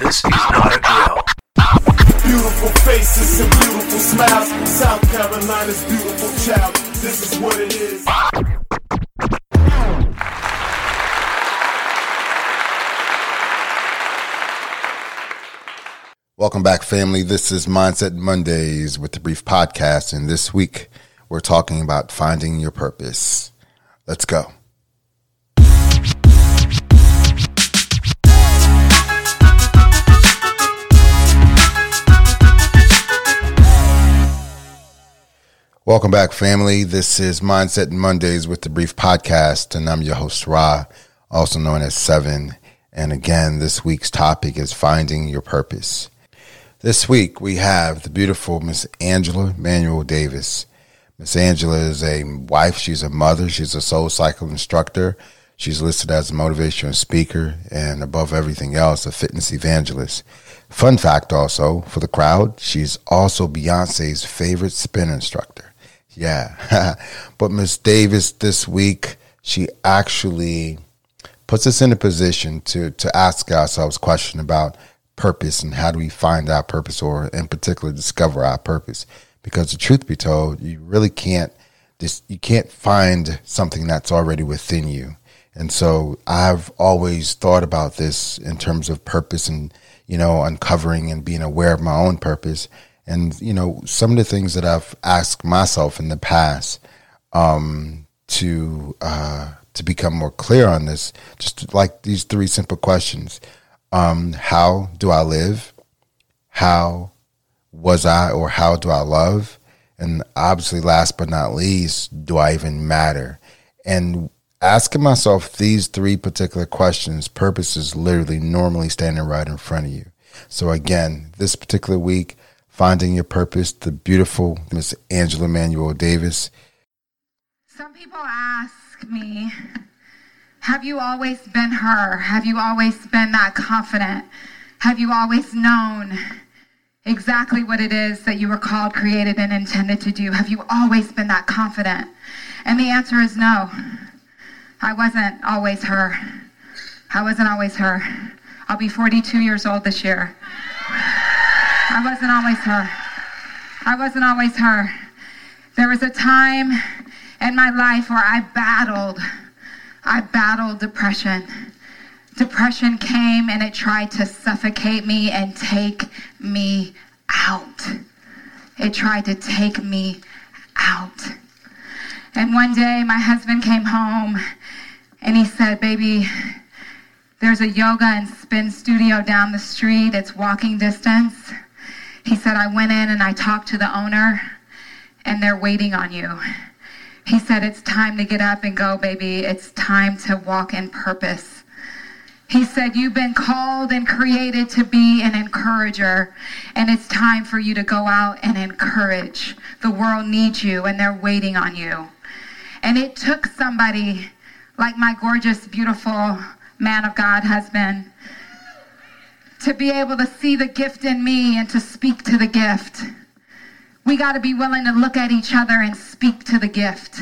This is not a drill. Beautiful faces and beautiful smiles. South Carolina's beautiful child. This is what it is. Welcome back, family. This is Mindset Mondays with the Brief Podcast, and this week we're talking about finding your purpose. Let's go. Welcome back, family. This is Mindset Mondays with the Brief Podcast, and I'm your host, Ra, also known as Seven. And again, this week's topic is finding your purpose. This week we have the beautiful Miss Angela Manuel Davis. Miss Angela is a wife, she's a mother, she's a SoulCycle instructor. She's listed as a motivational speaker and above everything else, a fitness evangelist. Fun fact also for the crowd, she's also Beyonce's favorite spin instructor. Yeah. but Miss Davis this week, she actually puts us in a position to to ask ourselves question about purpose and how do we find our purpose or in particular discover our purpose. Because the truth be told, you really can't this you can't find something that's already within you. And so I've always thought about this in terms of purpose and, you know, uncovering and being aware of my own purpose and you know, some of the things that I've asked myself in the past um, to uh, to become more clear on this, just like these three simple questions: um, How do I live? How was I, or how do I love? And obviously, last but not least, do I even matter? And asking myself these three particular questions, purpose is literally normally standing right in front of you. So again, this particular week, Finding Your Purpose, the beautiful Miss Angela Manuel Davis. Some people ask me, Have you always been her? Have you always been that confident? Have you always known exactly what it is that you were called, created, and intended to do? Have you always been that confident? And the answer is no. I wasn't always her. I wasn't always her. I'll be 42 years old this year. I wasn't always her. I wasn't always her. There was a time in my life where I battled. I battled depression. Depression came and it tried to suffocate me and take me out. It tried to take me out. And one day my husband came home and he said, Baby, there's a yoga and spin studio down the street. It's walking distance. He said, I went in and I talked to the owner, and they're waiting on you. He said, It's time to get up and go, baby. It's time to walk in purpose. He said, You've been called and created to be an encourager, and it's time for you to go out and encourage. The world needs you, and they're waiting on you. And it took somebody like my gorgeous, beautiful man of God husband to be able to see the gift in me and to speak to the gift. We got to be willing to look at each other and speak to the gift.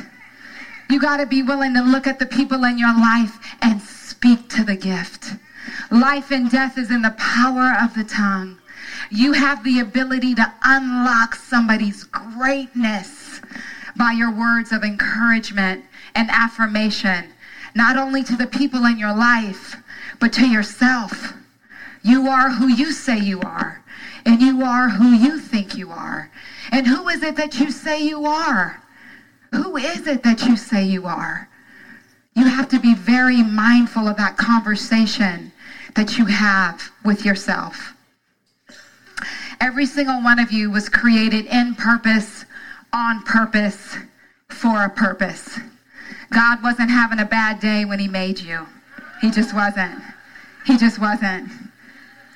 You got to be willing to look at the people in your life and speak to the gift. Life and death is in the power of the tongue. You have the ability to unlock somebody's greatness by your words of encouragement and affirmation, not only to the people in your life, but to yourself. You are who you say you are, and you are who you think you are. And who is it that you say you are? Who is it that you say you are? You have to be very mindful of that conversation that you have with yourself. Every single one of you was created in purpose, on purpose, for a purpose. God wasn't having a bad day when he made you. He just wasn't. He just wasn't.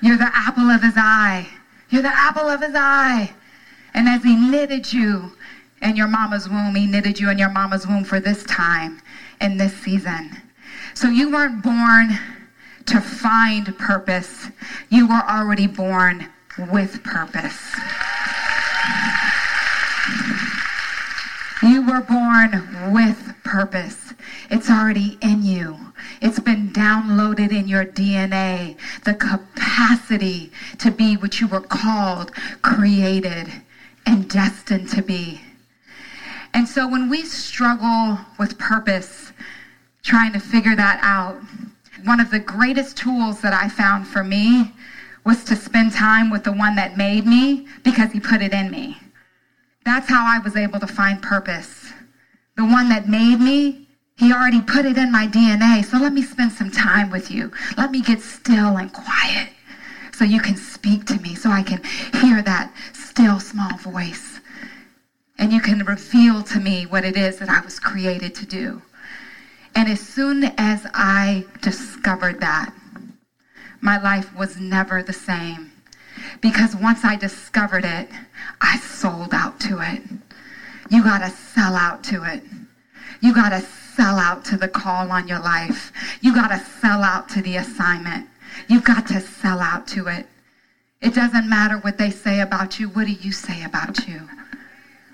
You're the apple of his eye. You're the apple of his eye. And as he knitted you in your mama's womb, he knitted you in your mama's womb for this time in this season. So you weren't born to find purpose. You were already born with purpose. You were born with purpose. It's already in you. It's been downloaded in your DNA. The capacity to be what you were called, created, and destined to be. And so when we struggle with purpose, trying to figure that out, one of the greatest tools that I found for me was to spend time with the one that made me because he put it in me. That's how I was able to find purpose. The one that made me, he already put it in my DNA. So let me spend some time with you. Let me get still and quiet so you can speak to me, so I can hear that still small voice. And you can reveal to me what it is that I was created to do. And as soon as I discovered that, my life was never the same. Because once I discovered it, I sold out to it. You got to sell out to it. You got to sell out to the call on your life. You got to sell out to the assignment. You've got to sell out to it. It doesn't matter what they say about you. What do you say about you?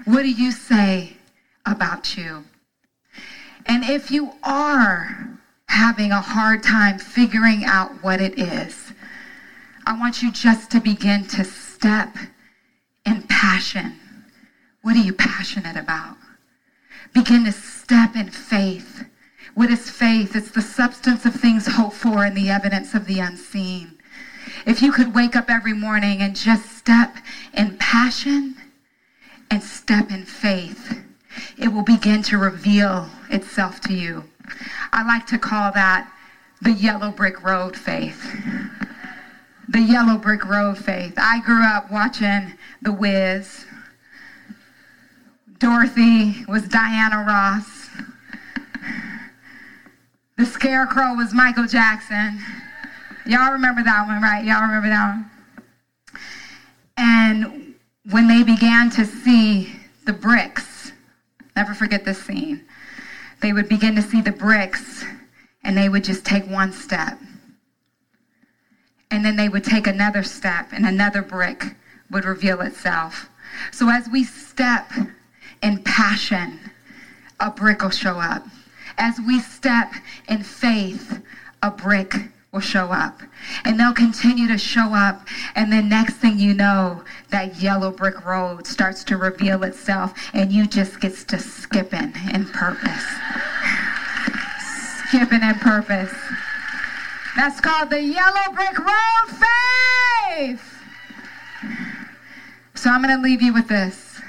What do you say about you? And if you are having a hard time figuring out what it is, I want you just to begin to step in passion. What are you passionate about? Begin to step in faith. What is faith? It's the substance of for and the evidence of the unseen. If you could wake up every morning and just step in passion and step in faith, it will begin to reveal itself to you. I like to call that the yellow brick road faith. The yellow brick road faith. I grew up watching The Wiz. Dorothy was Diana Ross. The Scarecrow was Michael Jackson. Y'all remember that one, right? Y'all remember that one? And when they began to see the bricks, never forget this scene, they would begin to see the bricks and they would just take one step. And then they would take another step and another brick would reveal itself. So as we step in passion, a brick will show up. As we step in faith, a brick will show up. And they'll continue to show up. And then next thing you know, that yellow brick road starts to reveal itself and you just gets to skipping in purpose. skipping in purpose. That's called the yellow brick road faith. So I'm going to leave you with this.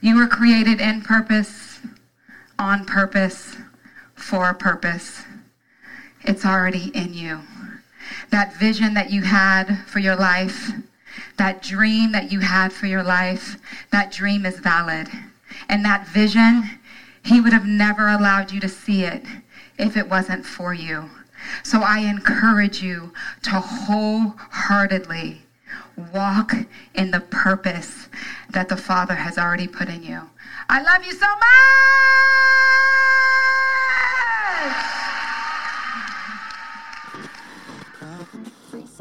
You were created in purpose, on purpose, for a purpose. It's already in you. That vision that you had for your life, that dream that you had for your life, that dream is valid. And that vision, He would have never allowed you to see it if it wasn't for you. So I encourage you to wholeheartedly walk in the purpose that the Father has already put in you. I love you so much!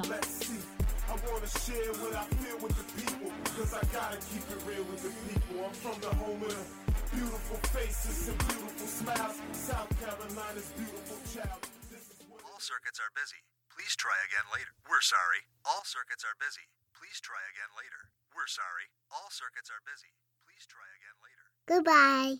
Let's see. I wanna share what I feel with the people. Cause I gotta keep it real with the people. I'm from the home of the beautiful faces and beautiful smiles. South Carolina's beautiful child. This is what All circuits are busy. Please try again later. We're sorry. All circuits are busy. Please try again later. We're sorry. All circuits are busy. Please try again later. Goodbye.